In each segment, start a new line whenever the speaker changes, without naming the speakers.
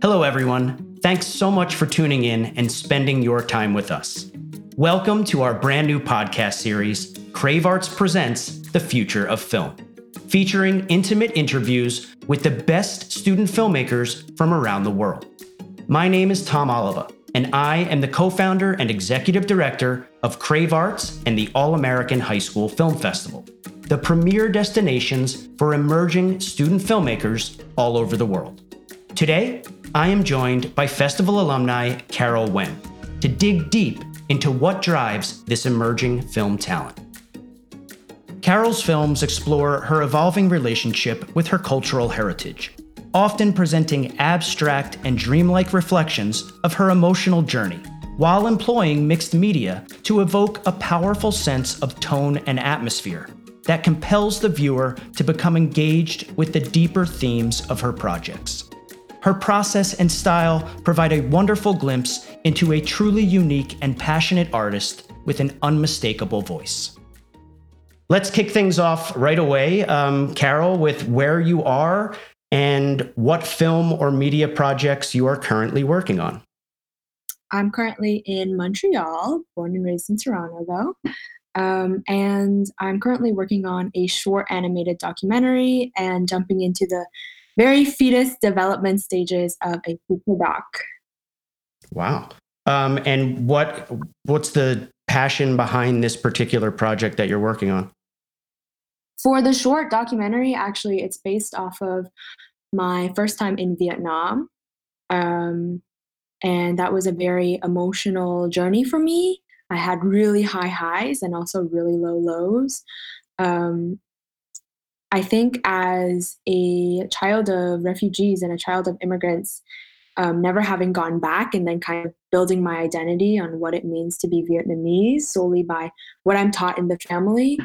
Hello, everyone. Thanks so much for tuning in and spending your time with us. Welcome to our brand new podcast series, Crave Arts Presents The Future of Film, featuring intimate interviews with the best student filmmakers from around the world. My name is Tom Oliva, and I am the co founder and executive director of Crave Arts and the All American High School Film Festival, the premier destinations for emerging student filmmakers all over the world. Today, I am joined by festival alumni Carol Nguyen to dig deep into what drives this emerging film talent. Carol's films explore her evolving relationship with her cultural heritage, often presenting abstract and dreamlike reflections of her emotional journey, while employing mixed media to evoke a powerful sense of tone and atmosphere that compels the viewer to become engaged with the deeper themes of her projects. Her process and style provide a wonderful glimpse into a truly unique and passionate artist with an unmistakable voice. Let's kick things off right away, um, Carol, with where you are and what film or media projects you are currently working on.
I'm currently in Montreal, born and raised in Toronto, though. Um, and I'm currently working on a short animated documentary and jumping into the very fetus development stages of a feature doc.
Wow. Um, and what what's the passion behind this particular project that you're working on?
For the short documentary, actually, it's based off of my first time in Vietnam. Um, and that was a very emotional journey for me. I had really high highs and also really low lows. Um, I think as a child of refugees and a child of immigrants, um, never having gone back and then kind of building my identity on what it means to be Vietnamese solely by what I'm taught in the family,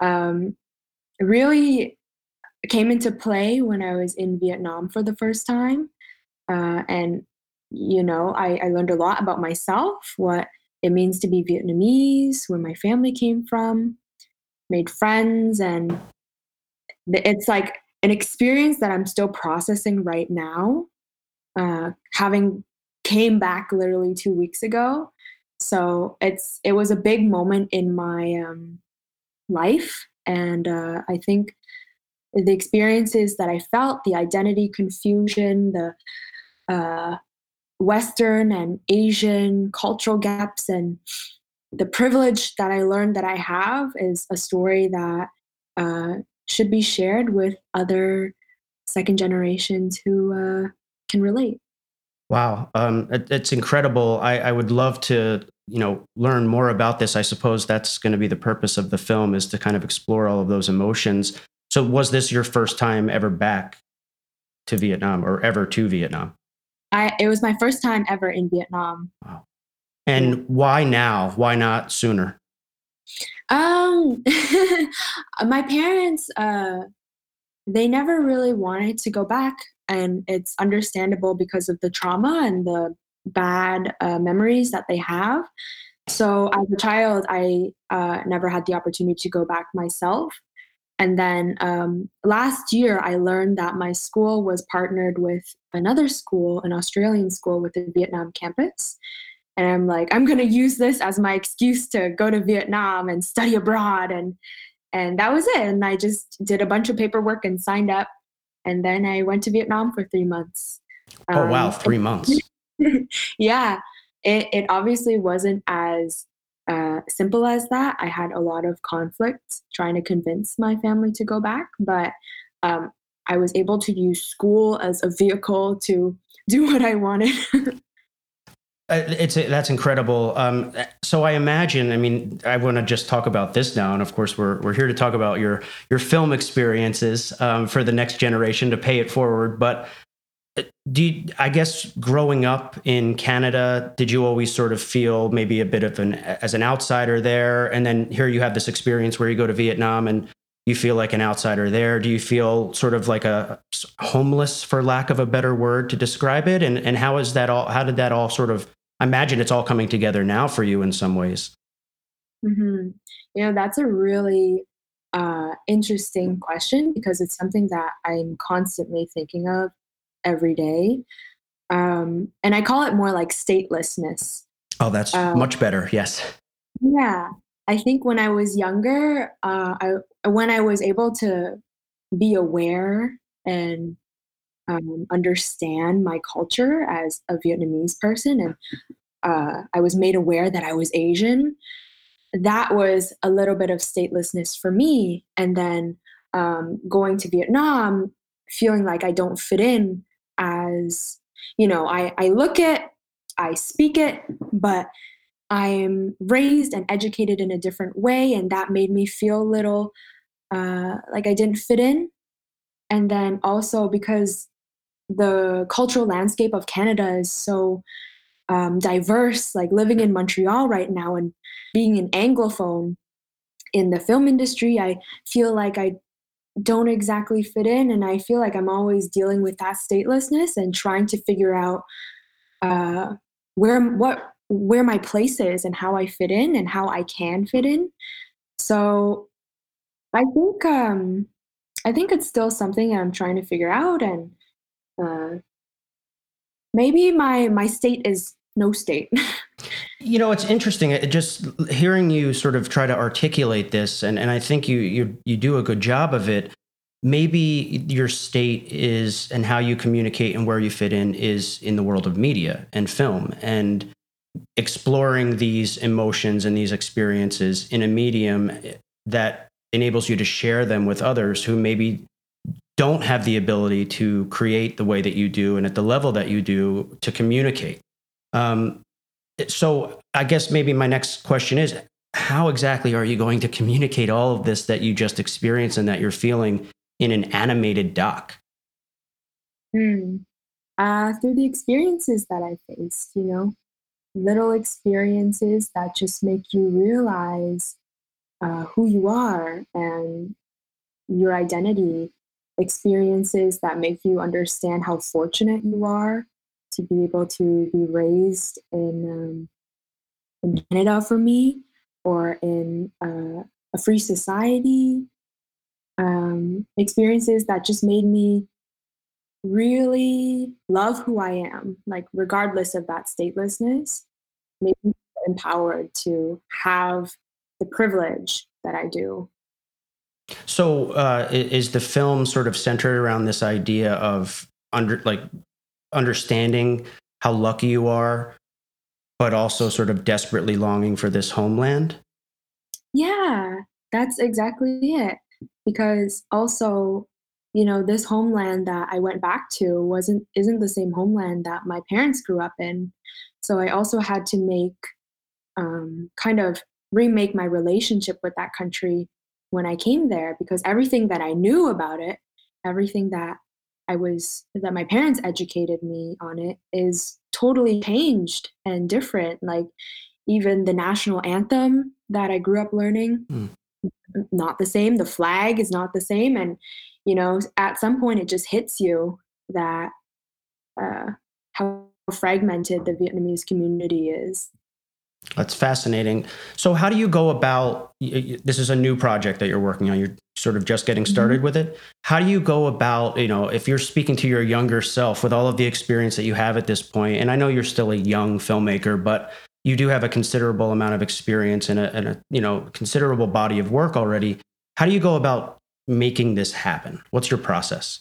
um, really came into play when I was in Vietnam for the first time. Uh, and, you know, I, I learned a lot about myself, what it means to be Vietnamese, where my family came from, made friends, and it's like an experience that I'm still processing right now, uh, having came back literally two weeks ago. So it's it was a big moment in my um, life, and uh, I think the experiences that I felt, the identity confusion, the uh, Western and Asian cultural gaps, and the privilege that I learned that I have is a story that uh, should be shared with other second generations who uh, can relate.
Wow, um, it, it's incredible. I, I would love to, you know, learn more about this. I suppose that's going to be the purpose of the film is to kind of explore all of those emotions. So, was this your first time ever back to Vietnam, or ever to Vietnam?
I it was my first time ever in Vietnam.
Wow. And why now? Why not sooner?
Um, my parents, uh, they never really wanted to go back, and it's understandable because of the trauma and the bad uh, memories that they have. So, as a child, I uh, never had the opportunity to go back myself. And then um, last year, I learned that my school was partnered with another school, an Australian school with a Vietnam campus and i'm like i'm going to use this as my excuse to go to vietnam and study abroad. And and that was it. And i just did a bunch of paperwork and signed up. And then i went to vietnam for three months.
Oh um, wow three months.
Yeah. It, it obviously wasn't as uh, simple as that. I had a lot of conflict trying to convince my family to go back. But um, i was able to use school as a vehicle to do what i wanted
it's that's incredible. Um, so I imagine. I mean, I want to just talk about this now, and of course, we're we're here to talk about your your film experiences um, for the next generation to pay it forward. But uh, do you, I guess growing up in Canada, did you always sort of feel maybe a bit of an as an outsider there, and then here you have this experience where you go to Vietnam and you feel like an outsider there? Do you feel sort of like a homeless, for lack of a better word, to describe it? And and how is that all? How did that all sort of I imagine it's all coming together now for you in some ways.
Mm-hmm. You know, that's a really uh, interesting question because it's something that I'm constantly thinking of every day. Um, and I call it more like statelessness.
Oh, that's um, much better. Yes.
Yeah. I think when I was younger, uh, I, when I was able to be aware and um, understand my culture as a Vietnamese person, and uh, I was made aware that I was Asian, that was a little bit of statelessness for me. And then um, going to Vietnam, feeling like I don't fit in as, you know, I, I look it, I speak it, but I'm raised and educated in a different way. And that made me feel a little uh, like I didn't fit in. And then also because the cultural landscape of Canada is so um, diverse, like living in Montreal right now and being an Anglophone in the film industry, I feel like I don't exactly fit in. And I feel like I'm always dealing with that statelessness and trying to figure out uh, where, what, where my place is and how I fit in and how I can fit in. So I think, um, I think it's still something I'm trying to figure out and, uh, maybe my my state is no state.
you know, it's interesting. Just hearing you sort of try to articulate this, and, and I think you you you do a good job of it. Maybe your state is and how you communicate and where you fit in is in the world of media and film and exploring these emotions and these experiences in a medium that enables you to share them with others who maybe don't have the ability to create the way that you do and at the level that you do to communicate. Um, so I guess maybe my next question is how exactly are you going to communicate all of this that you just experienced and that you're feeling in an animated doc?
Hmm. Uh, through the experiences that I faced, you know, little experiences that just make you realize uh, who you are and your identity, experiences that make you understand how fortunate you are to be able to be raised in um, in Canada for me or in uh, a free society. Um, experiences that just made me really love who I am, like regardless of that statelessness, made me empowered to have the privilege that I do.
So, uh, is the film sort of centered around this idea of under like understanding how lucky you are, but also sort of desperately longing for this homeland?
Yeah, that's exactly it. Because also, you know, this homeland that I went back to wasn't isn't the same homeland that my parents grew up in. So I also had to make um, kind of remake my relationship with that country when I came there because everything that I knew about it, everything that I was that my parents educated me on it is totally changed and different. Like even the national anthem that I grew up learning, mm. not the same. The flag is not the same, and you know, at some point, it just hits you that uh, how fragmented the Vietnamese community is.
That's fascinating. So, how do you go about this? Is a new project that you're working on. You're sort of just getting started mm-hmm. with it. How do you go about, you know, if you're speaking to your younger self with all of the experience that you have at this point, and I know you're still a young filmmaker, but you do have a considerable amount of experience and a, and a you know considerable body of work already. How do you go about making this happen? What's your process?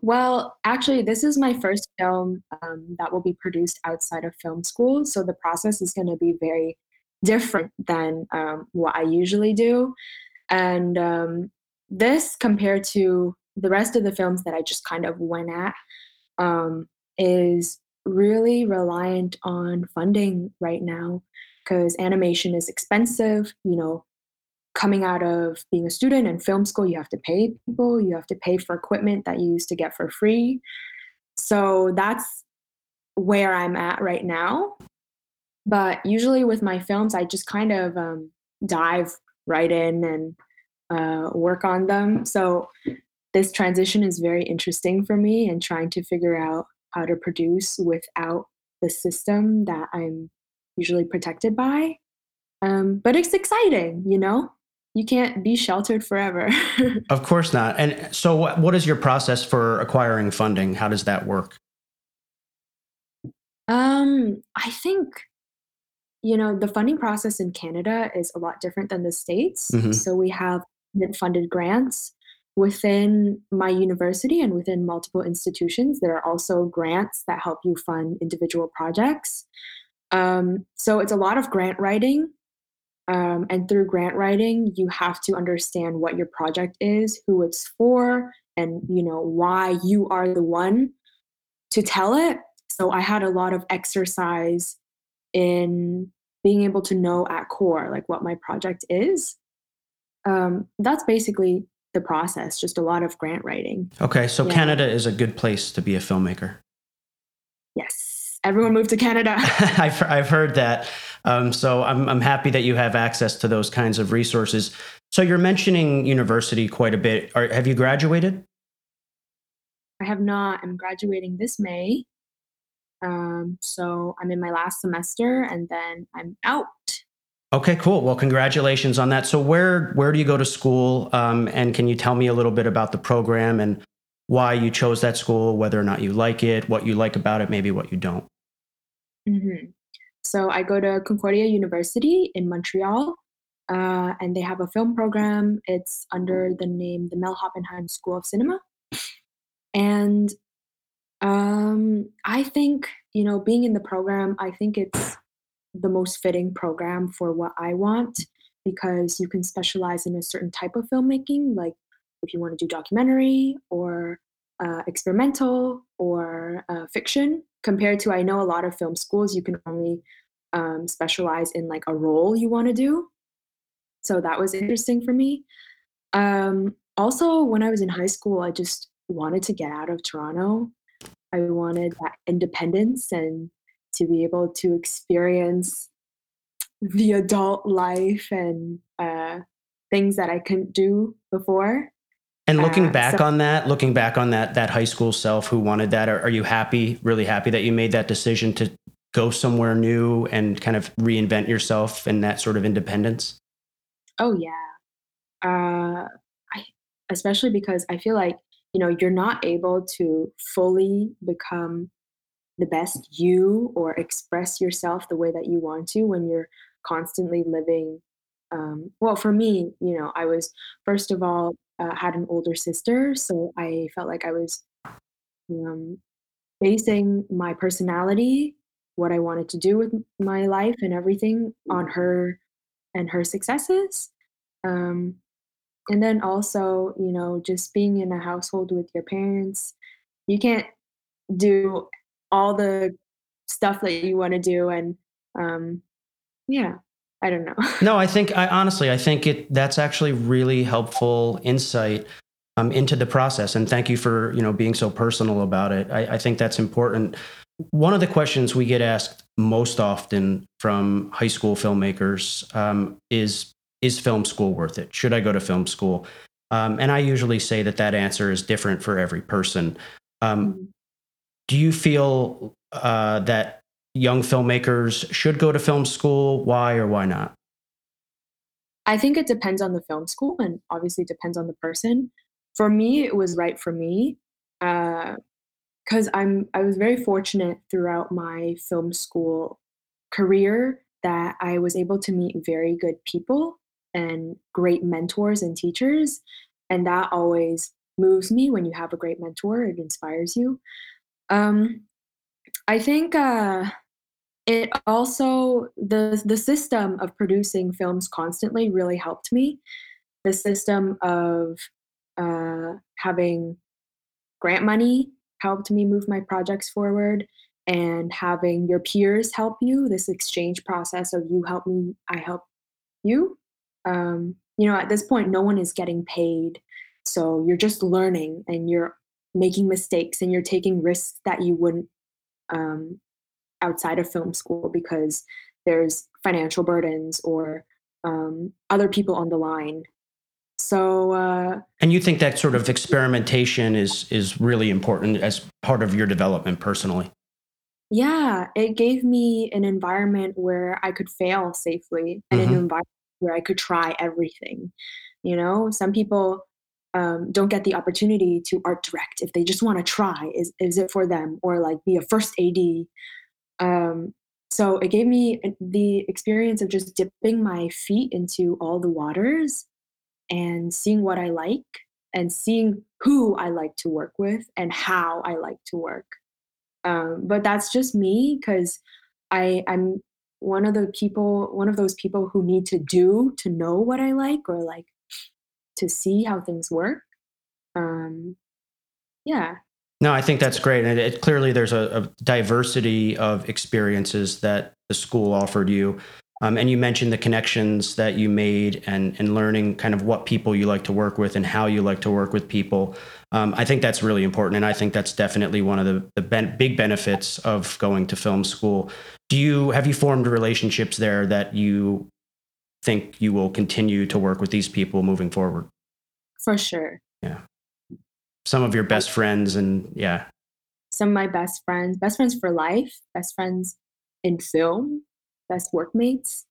Well, actually, this is my first film um, that will be produced outside of film school. So the process is going to be very different than um, what I usually do. And um, this, compared to the rest of the films that I just kind of went at, um, is really reliant on funding right now because animation is expensive. You know, coming out of being a student in film school, you have to pay people, you have to pay for equipment that you used to get for free. So that's where I'm at right now. But usually with my films, I just kind of um, dive right in and uh, work on them. So this transition is very interesting for me and trying to figure out how to produce without the system that I'm usually protected by. Um, but it's exciting, you know? You can't be sheltered forever.
of course not. And so, what, what is your process for acquiring funding? How does that work?
Um, I think you know the funding process in Canada is a lot different than the states. Mm-hmm. So we have funded grants within my university and within multiple institutions. There are also grants that help you fund individual projects. Um, so it's a lot of grant writing um, and through grant writing, you have to understand what your project is, who it's for, and you know why you are the one to tell it. So I had a lot of exercise in being able to know at core like what my project is. Um, that's basically the process, just a lot of grant writing.
Okay, so yeah. Canada is a good place to be a filmmaker.
Yes, everyone moved to Canada.
I've, I've heard that. Um, so I'm, I'm happy that you have access to those kinds of resources. So you're mentioning university quite a bit. Are, have you graduated?
I have not. I'm graduating this May. Um, so I'm in my last semester and then I'm out.
Okay, cool. Well, congratulations on that. So where where do you go to school? Um, and can you tell me a little bit about the program and why you chose that school, whether or not you like it, what you like about it, maybe what you don't?
Mm-hmm. So I go to Concordia University in Montreal, uh, and they have a film program. It's under the name the Mel Hoppenheim School of Cinema. And um, I think, you know, being in the program, I think it's the most fitting program for what I want because you can specialize in a certain type of filmmaking, like if you want to do documentary or uh, experimental or uh, fiction compared to i know a lot of film schools you can only um, specialize in like a role you want to do. So that was interesting for me. Um, also when i was in high school i just wanted to get out of toronto. I wanted that independence and to be able to experience the adult life and uh, things that i couldn't do before.
And looking uh, back so, on that, looking back on that that high school self who wanted that, are, are, you happy, really happy that you made that decision to go somewhere new and kind of reinvent yourself and that sort of independence?
Oh yeah, uh, I, especially because I feel like you know you're not able to fully become the best you or express yourself the way that you want to when you're constantly living um, well for me you know i was first of all uh, had an older sister, so I felt like I was um, basing my personality, what I wanted to do with my life and everything, on her and her successes. Um, and then also, you know, just being in a household with your parents, you can't do all the stuff that you want to do, and um, yeah, I don't know.
no, I think I honestly I think it that's actually really helpful insight um, into the process. And thank you for you know being so personal about it. I, I think that's important. One of the questions we get asked most often from high school filmmakers um, is is film school worth it? Should I go to film school? Um, and I usually say that that answer is different for every person. Um. Do you feel uh, that young filmmakers should go to film school? Why or why not?
I think it depends on the film school and obviously depends on the person. For me, it was right for me because I'm I was very fortunate throughout my film school career that I was able to meet very good people and great mentors and teachers, and that always moves me when you have a great mentor. It inspires you. Um, I think uh, it also the the system of producing films constantly really helped me the system of uh, having grant money helped me move my projects forward and having your peers help you this exchange process of you help me i help you um, you know at this point no one is getting paid so you're just learning and you're making mistakes and you're taking risks that you wouldn't um, outside of film school because there's financial burdens or um, other people on the line. So, uh,
and you think that sort of experimentation is is really important as part of your development personally?
Yeah, it gave me an environment where I could fail safely and mm-hmm. an environment where I could try everything. You know, some people um, don't get the opportunity to art direct if they just want to try. Is is it for them or like be a first AD? Um, so it gave me the experience of just dipping my feet into all the waters and seeing what I like and seeing who I like to work with and how I like to work. Um, but that's just me because I I'm one of the people one of those people who need to do to know what I like or like to see how things work. Um, yeah.
No, I think that's great. And it, clearly there's a, a, diversity of experiences that the school offered you. Um, and you mentioned the connections that you made and, and learning kind of what people you like to work with and how you like to work with people. Um, I think that's really important. And I think that's definitely one of the, the ben- big benefits of going to film school. Do you have you formed relationships there that you think you will continue to work with these people moving forward?
For sure.
Yeah. Some of your best friends and yeah.
Some of my best friends, best friends for life, best friends in film, best workmates.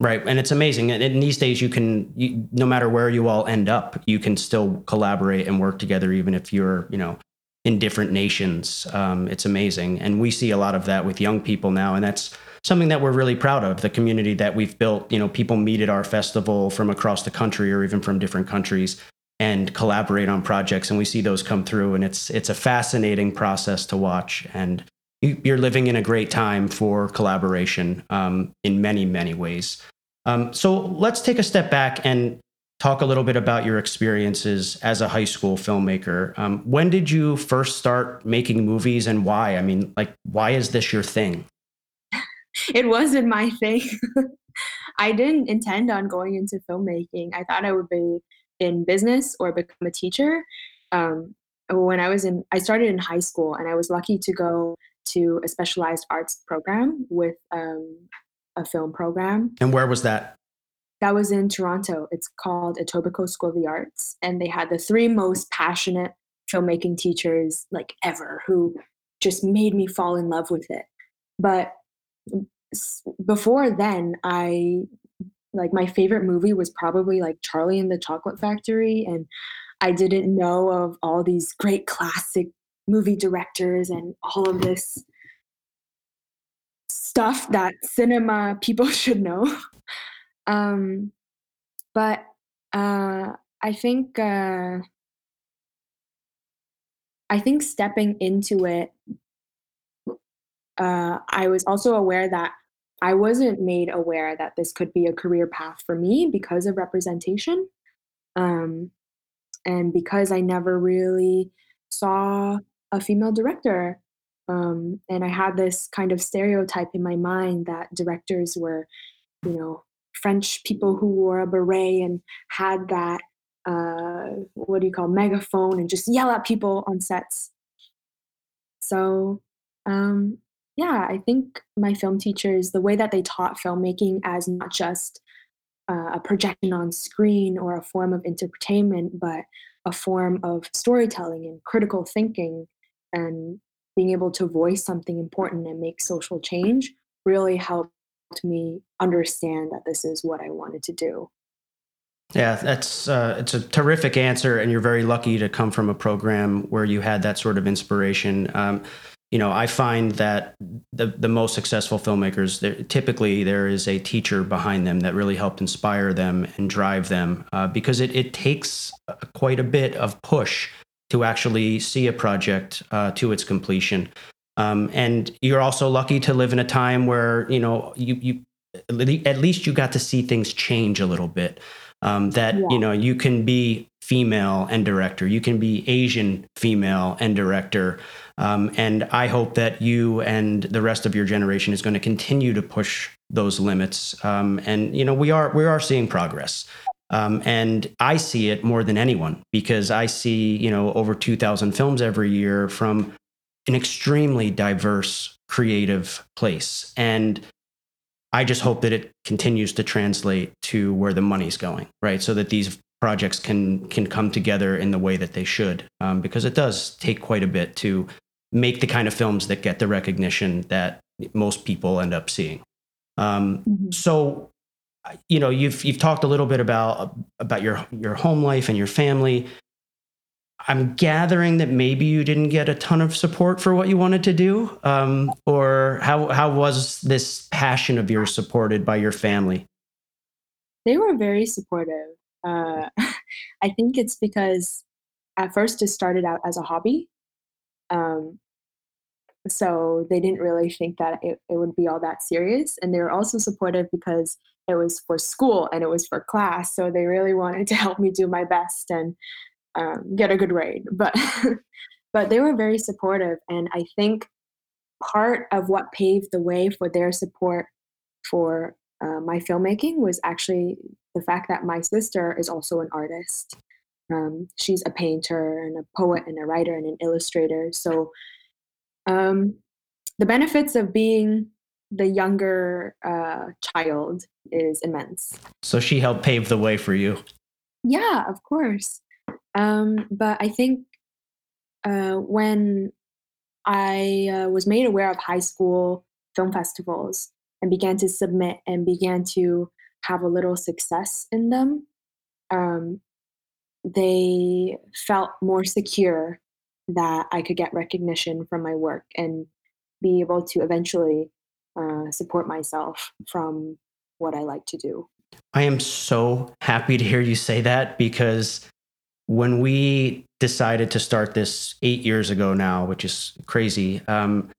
Right. And it's amazing. And these days, you can, you, no matter where you all end up, you can still collaborate and work together, even if you're, you know, in different nations. Um, it's amazing. And we see a lot of that with young people now. And that's, something that we're really proud of the community that we've built you know people meet at our festival from across the country or even from different countries and collaborate on projects and we see those come through and it's it's a fascinating process to watch and you're living in a great time for collaboration um, in many many ways um, so let's take a step back and talk a little bit about your experiences as a high school filmmaker um, when did you first start making movies and why i mean like why is this your thing
it wasn't my thing. I didn't intend on going into filmmaking. I thought I would be in business or become a teacher. Um, when I was in, I started in high school, and I was lucky to go to a specialized arts program with um, a film program.
And where was that?
That was in Toronto. It's called Etobicoke School of the Arts, and they had the three most passionate filmmaking teachers like ever, who just made me fall in love with it. But before then, I like my favorite movie was probably like Charlie and the Chocolate Factory, and I didn't know of all these great classic movie directors and all of this stuff that cinema people should know. um, but uh, I think uh, I think stepping into it uh, I was also aware that I wasn't made aware that this could be a career path for me because of representation. Um, and because I never really saw a female director. Um, and I had this kind of stereotype in my mind that directors were, you know, French people who wore a beret and had that, uh, what do you call, megaphone and just yell at people on sets. So um, yeah, I think my film teachers, the way that they taught filmmaking as not just uh, a projection on screen or a form of entertainment, but a form of storytelling and critical thinking and being able to voice something important and make social change really helped me understand that this is what I wanted to do.
Yeah, that's uh, it's a terrific answer, and you're very lucky to come from a program where you had that sort of inspiration. Um, you know, I find that the the most successful filmmakers, typically there is a teacher behind them that really helped inspire them and drive them, uh, because it it takes quite a bit of push to actually see a project uh, to its completion. Um, and you're also lucky to live in a time where you know you you at least you got to see things change a little bit. Um, that yeah. you know you can be female and director, you can be Asian female and director. Um, and I hope that you and the rest of your generation is going to continue to push those limits. Um, and you know, we are we are seeing progress. Um, and I see it more than anyone because I see, you know, over 2,000 films every year from an extremely diverse, creative place. And I just hope that it continues to translate to where the money's going, right? So that these projects can can come together in the way that they should, um, because it does take quite a bit to make the kind of films that get the recognition that most people end up seeing. Um, mm-hmm. So, you know, you've you've talked a little bit about about your your home life and your family. I'm gathering that maybe you didn't get a ton of support for what you wanted to do, um, or how how was this passion of yours supported by your family?
They were very supportive. Uh, I think it's because at first it started out as a hobby. Um, so they didn't really think that it, it would be all that serious. And they were also supportive because it was for school and it was for class. So they really wanted to help me do my best and um, get a good grade. But but they were very supportive, and I think part of what paved the way for their support for uh, my filmmaking was actually the fact that my sister is also an artist. Um, she's a painter and a poet and a writer and an illustrator. So um, the benefits of being the younger uh, child is immense.
So she helped pave the way for you.
Yeah, of course. Um, but I think uh, when I uh, was made aware of high school film festivals and began to submit and began to have a little success in them, um, they felt more secure that I could get recognition from my work and be able to eventually uh, support myself from what I like to do.
I am so happy to hear you say that because when we decided to start this eight years ago now, which is crazy, um,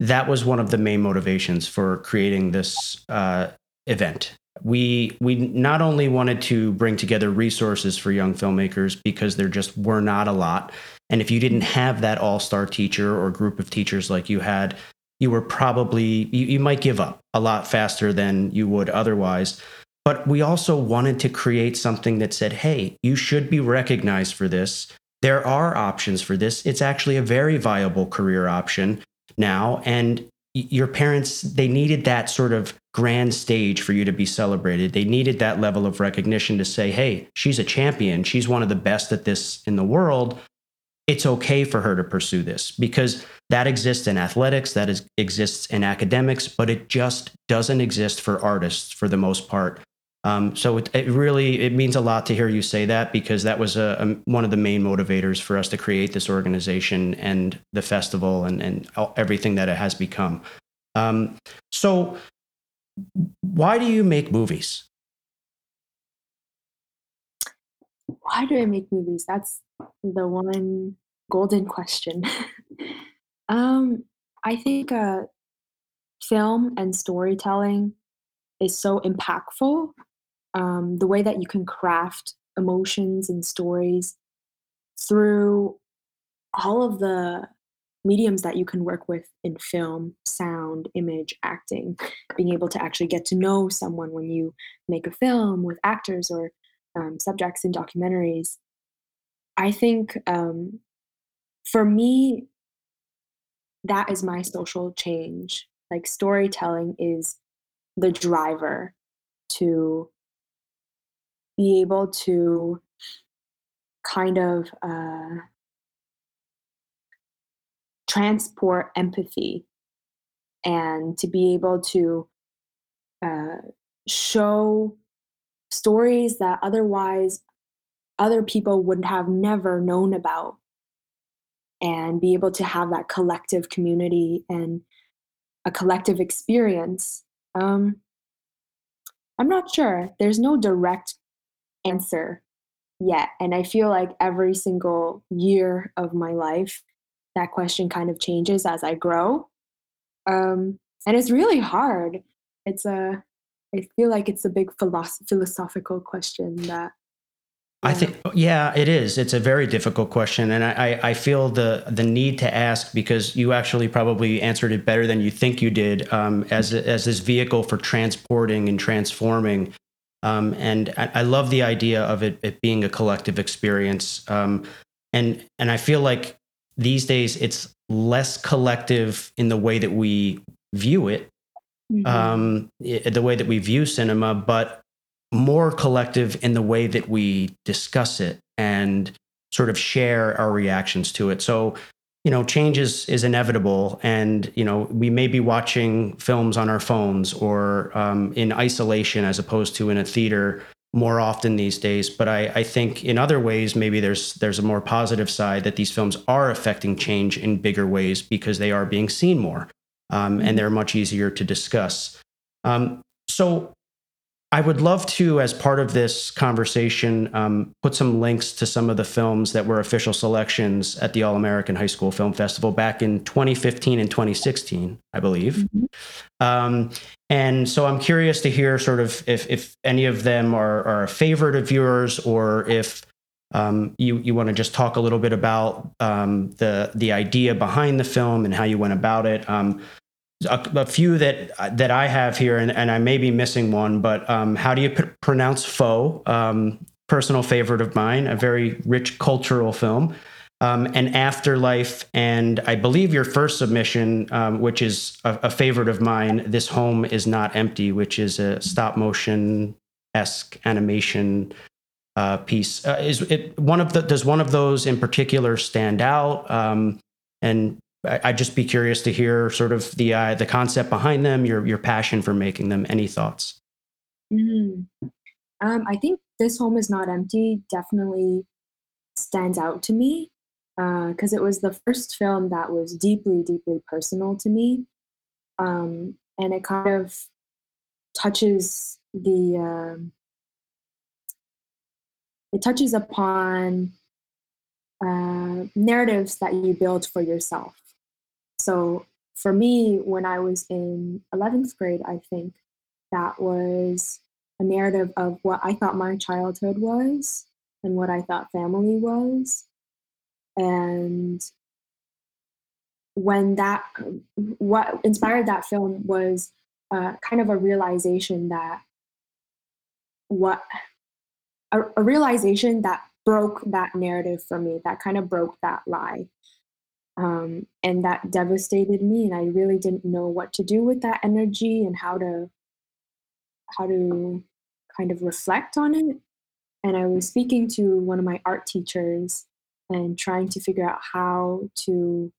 that was one of the main motivations for creating this uh, event. We we not only wanted to bring together resources for young filmmakers because there just were not a lot, and if you didn't have that all star teacher or group of teachers like you had, you were probably you, you might give up a lot faster than you would otherwise. But we also wanted to create something that said, hey, you should be recognized for this. There are options for this. It's actually a very viable career option now. And your parents, they needed that sort of grand stage for you to be celebrated. They needed that level of recognition to say, hey, she's a champion. She's one of the best at this in the world. It's okay for her to pursue this because that exists in athletics, that is, exists in academics, but it just doesn't exist for artists for the most part. Um, so it, it, really it means a lot to hear you say that because that was a, a, one of the main motivators for us to create this organization and the festival and, and everything that it has become. Um, so why do you make movies?
Why do I make movies? That's the one golden question. um, I think uh, film and storytelling is so impactful um, the way that you can craft emotions and stories through all of the mediums that you can work with in film, sound, image, acting, being able to actually get to know someone when you make a film with actors or um, subjects in documentaries. I think um, for me, that is my social change. Like storytelling is the driver to be able to kind of uh, transport empathy and to be able to uh, show stories that otherwise other people would have never known about and be able to have that collective community and a collective experience um, i'm not sure there's no direct answer yet. And I feel like every single year of my life, that question kind of changes as I grow. Um, and it's really hard. It's a, I feel like it's a big philosoph- philosophical question that.
I think, yeah, it is. It's a very difficult question, and I, I feel the the need to ask because you actually probably answered it better than you think you did. Um, as as this vehicle for transporting and transforming um, and I, I, love the idea of it, it being a collective experience. Um, and and I feel like these days it's less collective in the way that we view it, mm-hmm. um, the way that we view cinema, but more collective in the way that we discuss it and sort of share our reactions to it. So you know, change is, is inevitable. And, you know, we may be watching films on our phones or um, in isolation as opposed to in a theater more often these days. But I, I think in other ways, maybe there's there's a more positive side that these films are affecting change in bigger ways because they are being seen more um, and mm-hmm. they're much easier to discuss. Um, so I would love to, as part of this conversation, um, put some links to some of the films that were official selections at the All American High School Film Festival back in 2015 and 2016, I believe. Mm-hmm. Um, and so I'm curious to hear sort of if, if any of them are, are a favorite of yours or if um, you, you want to just talk a little bit about um, the, the idea behind the film and how you went about it. A, a, few that that I have here, and, and I may be missing one, but um, how do you p- pronounce "Phở"? Um, personal favorite of mine, a very rich cultural film. Um, and Afterlife, and I believe your first submission, um, which is a, a, favorite of mine, This Home Is Not Empty, which is a stop motion esque animation uh, piece. Uh, is it one of the, does one of those in particular stand out? Um, and I'd just be curious to hear sort of the uh, the concept behind them, your your passion for making them. Any thoughts?
Mm-hmm. Um, I think this home is not empty. Definitely stands out to me because uh, it was the first film that was deeply, deeply personal to me, um, and it kind of touches the uh, it touches upon uh, narratives that you build for yourself so for me, when I was in 11th grade, I think that was a narrative of what I thought my childhood was and what I thought family was. And when that, what inspired that film was uh, kind of a realization that what, a, a realization that broke that narrative for me, that kind of broke that lie um, and that devastated me and i really didn't know what to do with that energy and how to how to kind of reflect on it. And i was speaking to one of my art teachers and trying to figure out how to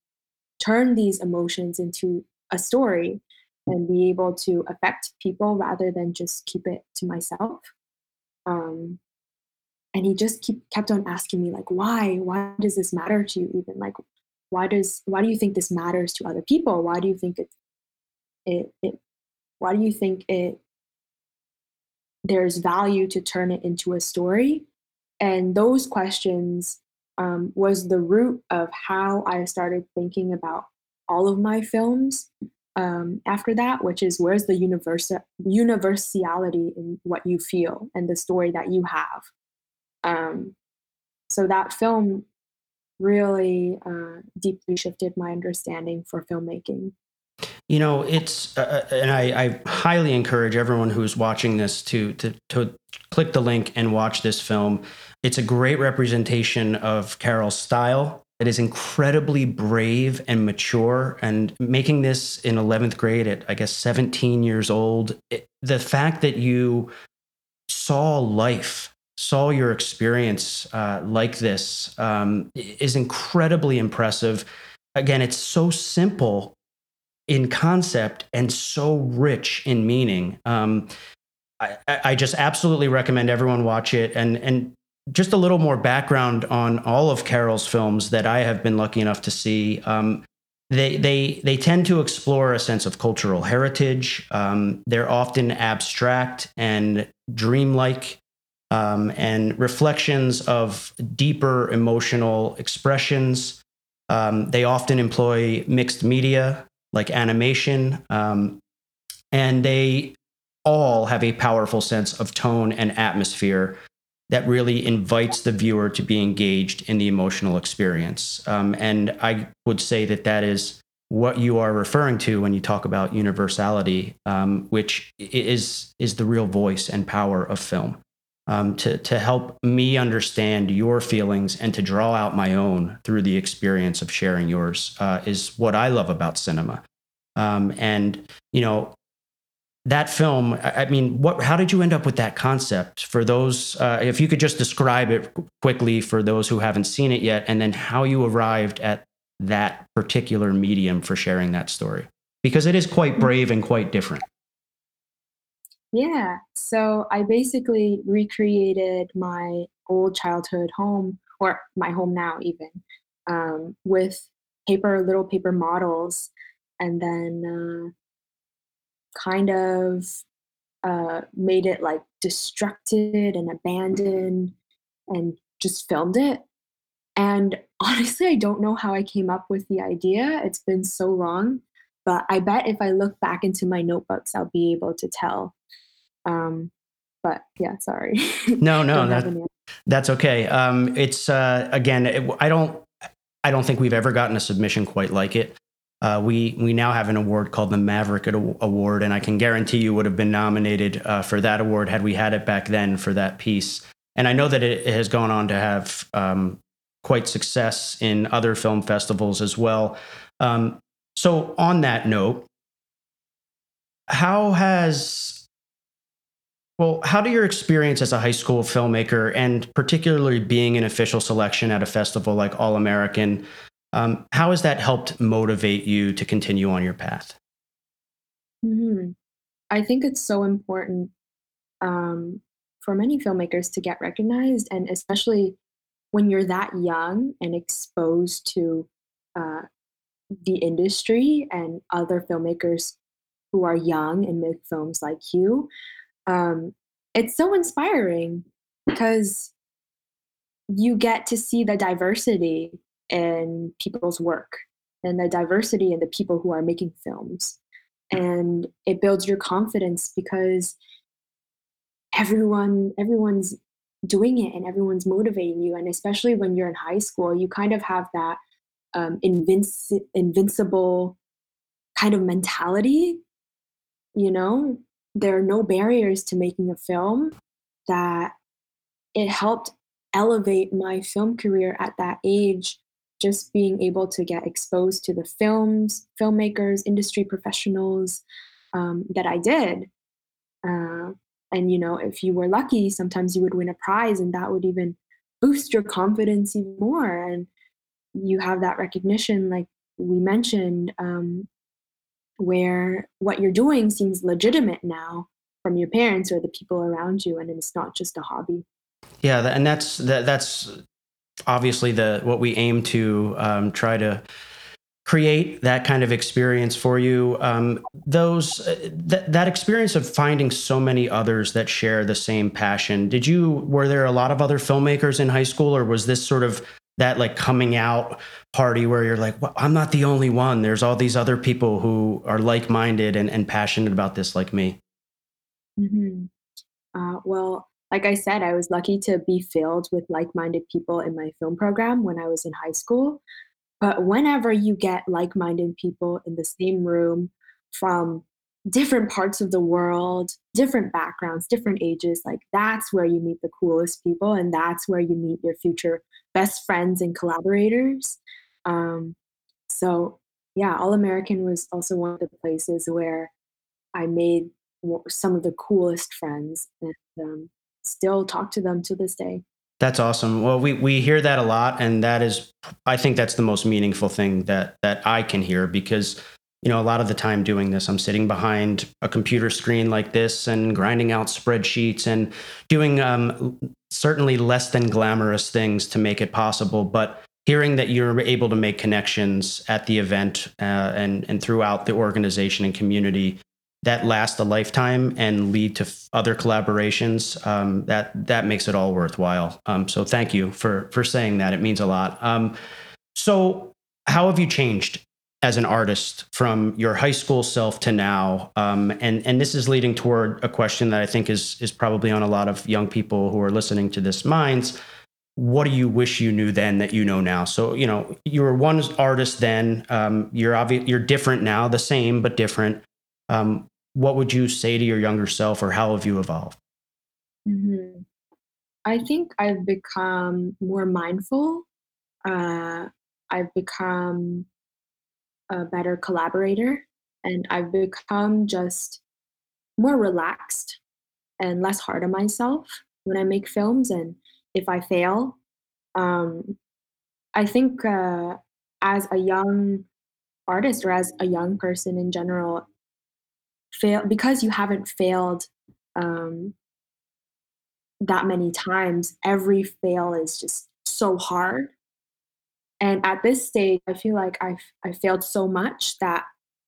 turn these emotions into a story and be able to affect people rather than just keep it to myself. Um, and he just keep, kept on asking me like why? Why does this matter to you even? Like why does why do you think this matters to other people? Why do you think it it, it why do you think it there's value to turn it into a story? And those questions um, was the root of how i started thinking about all of my films um, after that which is where's the universal universality in what you feel and the story that you have. Um, so that film really uh, deeply shifted my understanding for filmmaking.
You know, it's uh, uh, and I, I, highly encourage everyone who's watching this to, to to click the link and watch this film. It's a great representation of Carol's style. It is incredibly brave and mature. And making this in 11th grade at, I guess, 17 years old, it, the fact that you saw life saw your experience uh, like this um, is incredibly impressive. Again, it's so simple in concept and so rich in meaning. Um, I, I, just absolutely recommend everyone watch it. And and just a little more background on all of Carol's films that I have been lucky enough to see. Um, they they they tend to explore a sense of cultural heritage. Um, they're often abstract and dreamlike um, and reflections of deeper emotional expressions. Um, they often employ mixed media like animation, um, and they all have a powerful sense of tone and atmosphere that really invites the viewer to be engaged in the emotional experience. Um, and I would say that that is what you are referring to when you talk about universality, um, which is is the real voice and power of film um, to, to help me understand your feelings and to draw out my own through the experience of sharing yours uh, is what I love about cinema. Um, and, you know, that film, I, mean, what, how did you end up with that concept for those, uh, if you could just describe it quickly for those who haven't seen it yet, and then how you arrived at that particular medium for sharing that story? Because it is quite mm. brave and quite different.
Yeah. So I basically recreated my old childhood home, or my home now, even, um, with paper, little paper models, and then uh, kind of uh, made it like destructed and abandoned and just filmed it. And honestly, I don't know how I came up with the idea. It's been so long, but I bet if I look back into my notebooks, I'll be able to tell. Um, but yeah, sorry.
No, no, that, that's okay. Um, it's uh, again, it, I don't, I don't think we've ever gotten a submission quite like it. Uh, we we now have an award called the Maverick Award, and I can guarantee you would have been nominated uh, for that award had we had it back then for that piece. And I know that it, it has gone on to have um, quite success in other film festivals as well. Um, so, on that note, how has well, how do your experience as a high school filmmaker, and particularly being an official selection at a festival like All American, um, how has that helped motivate you to continue on your path?
Mm-hmm. I think it's so important um, for many filmmakers to get recognized, and especially when you're that young and exposed to uh, the industry and other filmmakers who are young and make films like you. Um, it's so inspiring because you get to see the diversity in people's work and the diversity in the people who are making films. And it builds your confidence because everyone everyone's doing it and everyone's motivating you. And especially when you're in high school, you kind of have that um, invinci- invincible kind of mentality. You know, there are no barriers to making a film that it helped elevate my film career at that age just being able to get exposed to the films, filmmakers, industry professionals um, that I did. Uh, and, you know, if you were lucky, sometimes you would win a prize and that would even boost your confidence even more. And you have that recognition, like we mentioned, um, where what you're doing seems legitimate now from your parents or the people around you, and it's not just a hobby.
Yeah, and that's that, that's obviously the what we aim to um, try to create that kind of experience for you um, those uh, that that experience of finding so many others that share the same passion did you were there a lot of other filmmakers in high school or was this sort of that like coming out party where you're like well, i'm not the only one there's all these other people who are like-minded and, and passionate about this like me
mm-hmm. uh, well like I said, I was lucky to be filled with like minded people in my film program when I was in high school. But whenever you get like minded people in the same room from different parts of the world, different backgrounds, different ages, like that's where you meet the coolest people and that's where you meet your future best friends and collaborators. Um, so, yeah, All American was also one of the places where I made some of the coolest friends. And um, still talk to them to this day.
That's awesome. Well, we, we hear that a lot, and that is, I think that's the most meaningful thing that that I can hear because, you know, a lot of the time doing this, I'm sitting behind a computer screen like this and grinding out spreadsheets and doing um, certainly less than glamorous things to make it possible. But hearing that you're able to make connections at the event uh, and and throughout the organization and community that last a lifetime and lead to f- other collaborations, um, that that makes it all worthwhile. Um, so thank you for for saying that. It means a lot. Um, so how have you changed as an artist from your high school self to now? Um, and and this is leading toward a question that I think is is probably on a lot of young people who are listening to this minds. What do you wish you knew then that you know now? So you know you were one artist then. Um, you're obvious. You're different now. The same but different. Um, what would you say to your younger self, or how have you evolved?
Mm-hmm. I think I've become more mindful. Uh, I've become a better collaborator, and I've become just more relaxed and less hard on myself when I make films. And if I fail, um, I think uh, as a young artist or as a young person in general, fail because you haven't failed um, that many times. Every fail is just so hard. And at this stage, I feel like I've I failed so much that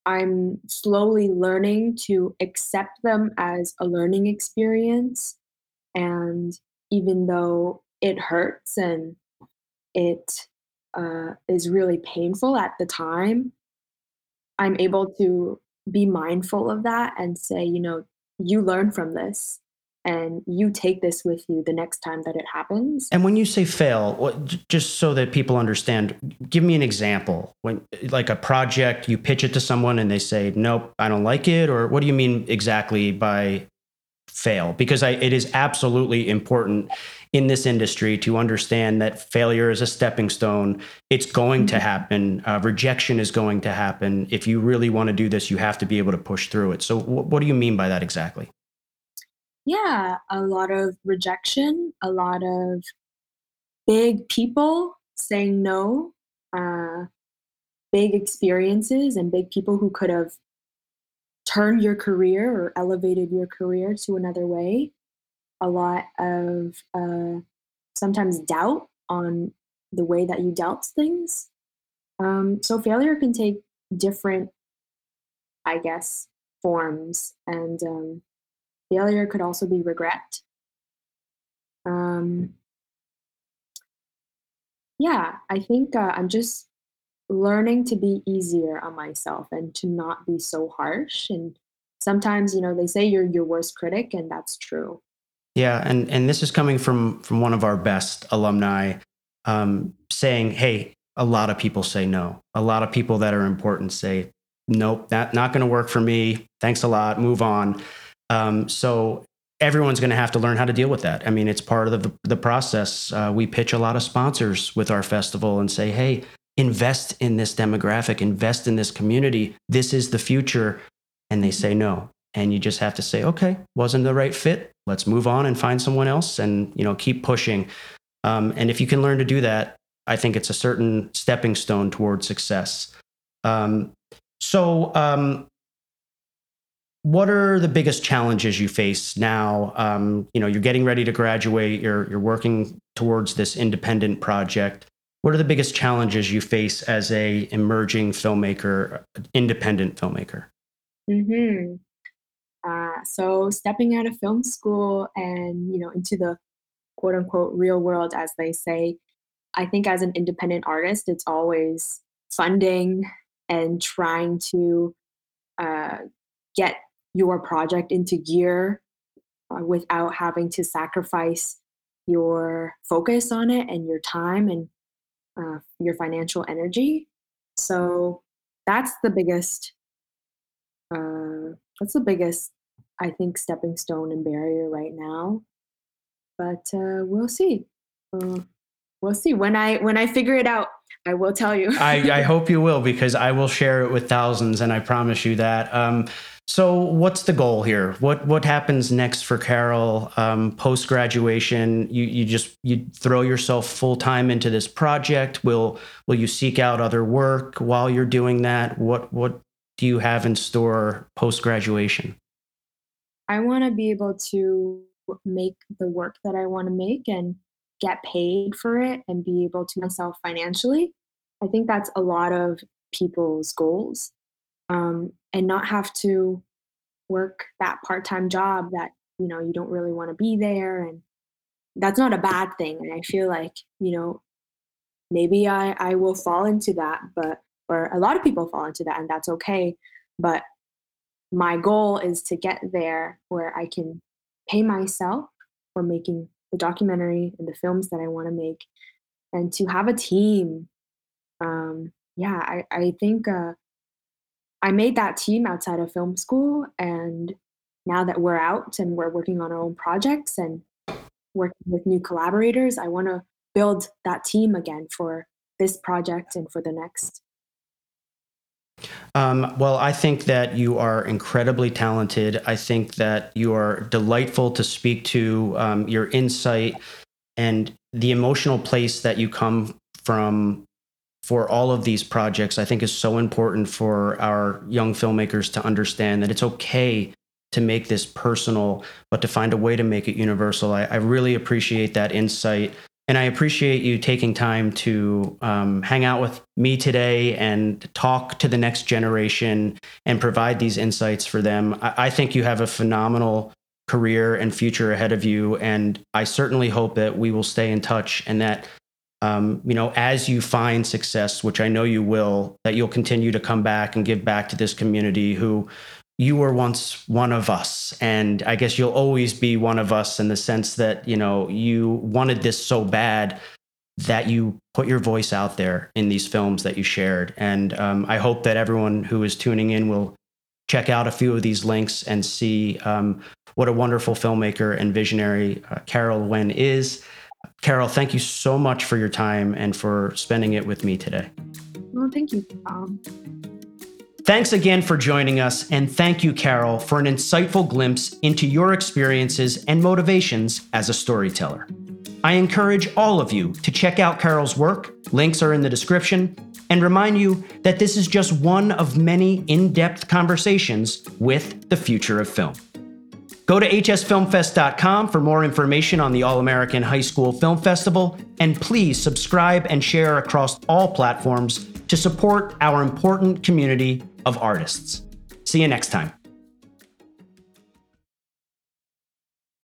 I'm slowly learning to accept them as a learning experience. And even though it hurts and it uh, is really painful at the time, I'm able to be mindful of that and say, you know, you learn from this and you take this with you the next time that it happens.
And when you say fail, what, just so that people understand, give me an example. When like a project, you pitch it to someone and they say, "Nope, I don't like it," or what do you mean exactly by fail? Because I, it is absolutely important in this industry to understand that failure is a stepping stone. It's going to mm-hmm. happen. Uh, rejection is going to happen. If you really want to do this, you have to be able to push through it. So, wh- what do you mean by that exactly?
Yeah, a lot of rejection, a lot of big people saying no, uh, big experiences, and big people who could have turned your career or elevated your career to another way. A lot of uh, sometimes doubt on the way that you dealt things. Um, so failure can take different, I guess, forms. And um, Failure could also be regret. Um, yeah, I think uh, I'm just learning to be easier on myself and to not be so harsh. And sometimes, you know, they say you're your worst critic, and that's true.
Yeah, and and this is coming from from one of our best alumni, um, saying, "Hey, a lot of people say no. A lot of people that are important say, nope, that not going to work for me. Thanks a lot. Move on." Um, so everyone's going to have to learn how to deal with that. I mean, it's part of the, the process. Uh, we pitch a lot of sponsors with our festival and say, hey, invest in this demographic, invest in this community. This is the future. And they say no. And you just have to say, okay, wasn't the right fit. Let's move on and find someone else and, you know, keep pushing. Um, and if you can learn to do that, I think it's a certain stepping stone towards success. Um, so, um, what are the biggest challenges you face now? Um, you know, you're getting ready to graduate. You're you're working towards this independent project. What are the biggest challenges you face as a emerging filmmaker, independent filmmaker?
Hmm. Uh, so stepping out of film school and you know into the quote unquote real world, as they say, I think as an independent artist, it's always funding and trying to uh, get your project into gear uh, without having to sacrifice your focus on it and your time and uh, your financial energy. So that's the biggest. Uh, that's the biggest, I think, stepping stone and barrier right now. But uh, we'll see. We'll see when I when I figure it out. I will tell you.
I, I hope you will because I will share it with thousands, and I promise you that. Um, so, what's the goal here? What what happens next for Carol um, post graduation? You you just you throw yourself full time into this project. Will will you seek out other work while you're doing that? What what do you have in store post graduation?
I want to be able to make the work that I want to make and get paid for it and be able to myself financially. I think that's a lot of people's goals um, and not have to work that part-time job that you know you don't really want to be there and that's not a bad thing and i feel like you know maybe i i will fall into that but or a lot of people fall into that and that's okay but my goal is to get there where i can pay myself for making the documentary and the films that i want to make and to have a team um yeah i i think uh I made that team outside of film school. And now that we're out and we're working on our own projects and working with new collaborators, I want to build that team again for this project and for the next.
Um, well, I think that you are incredibly talented. I think that you are delightful to speak to. Um, your insight and the emotional place that you come from for all of these projects, I think is so important for our young filmmakers to understand that it's okay to make this personal, but to find a way to make it universal. I, I really appreciate that insight. And I appreciate you taking time to um, hang out with me today and talk to the next generation and provide these insights for them. I, I think you have a phenomenal career and future ahead of you. And I certainly hope that we will stay in touch and that um, you know, as you find success, which I know you will, that you'll continue to come back and give back to this community who you were once one of us. And I guess you'll always be one of us in the sense that, you know, you wanted this so bad that you put your voice out there in these films that you shared. And um, I hope that everyone who is tuning in will check out a few of these links and see um, what a wonderful filmmaker and visionary uh, Carol Nguyen is. Carol, thank you so much for your time and for spending it with me today.
Well, thank you, Tom.
Thanks again for joining us, and thank you, Carol, for an insightful glimpse into your experiences and motivations as a storyteller. I encourage all of you to check out Carol's work, links are in the description, and remind you that this is just one of many in depth conversations with the future of film. Go to hsfilmfest.com for more information on the All American High School Film Festival, and please subscribe and share across all platforms to support our important community of artists. See you next time.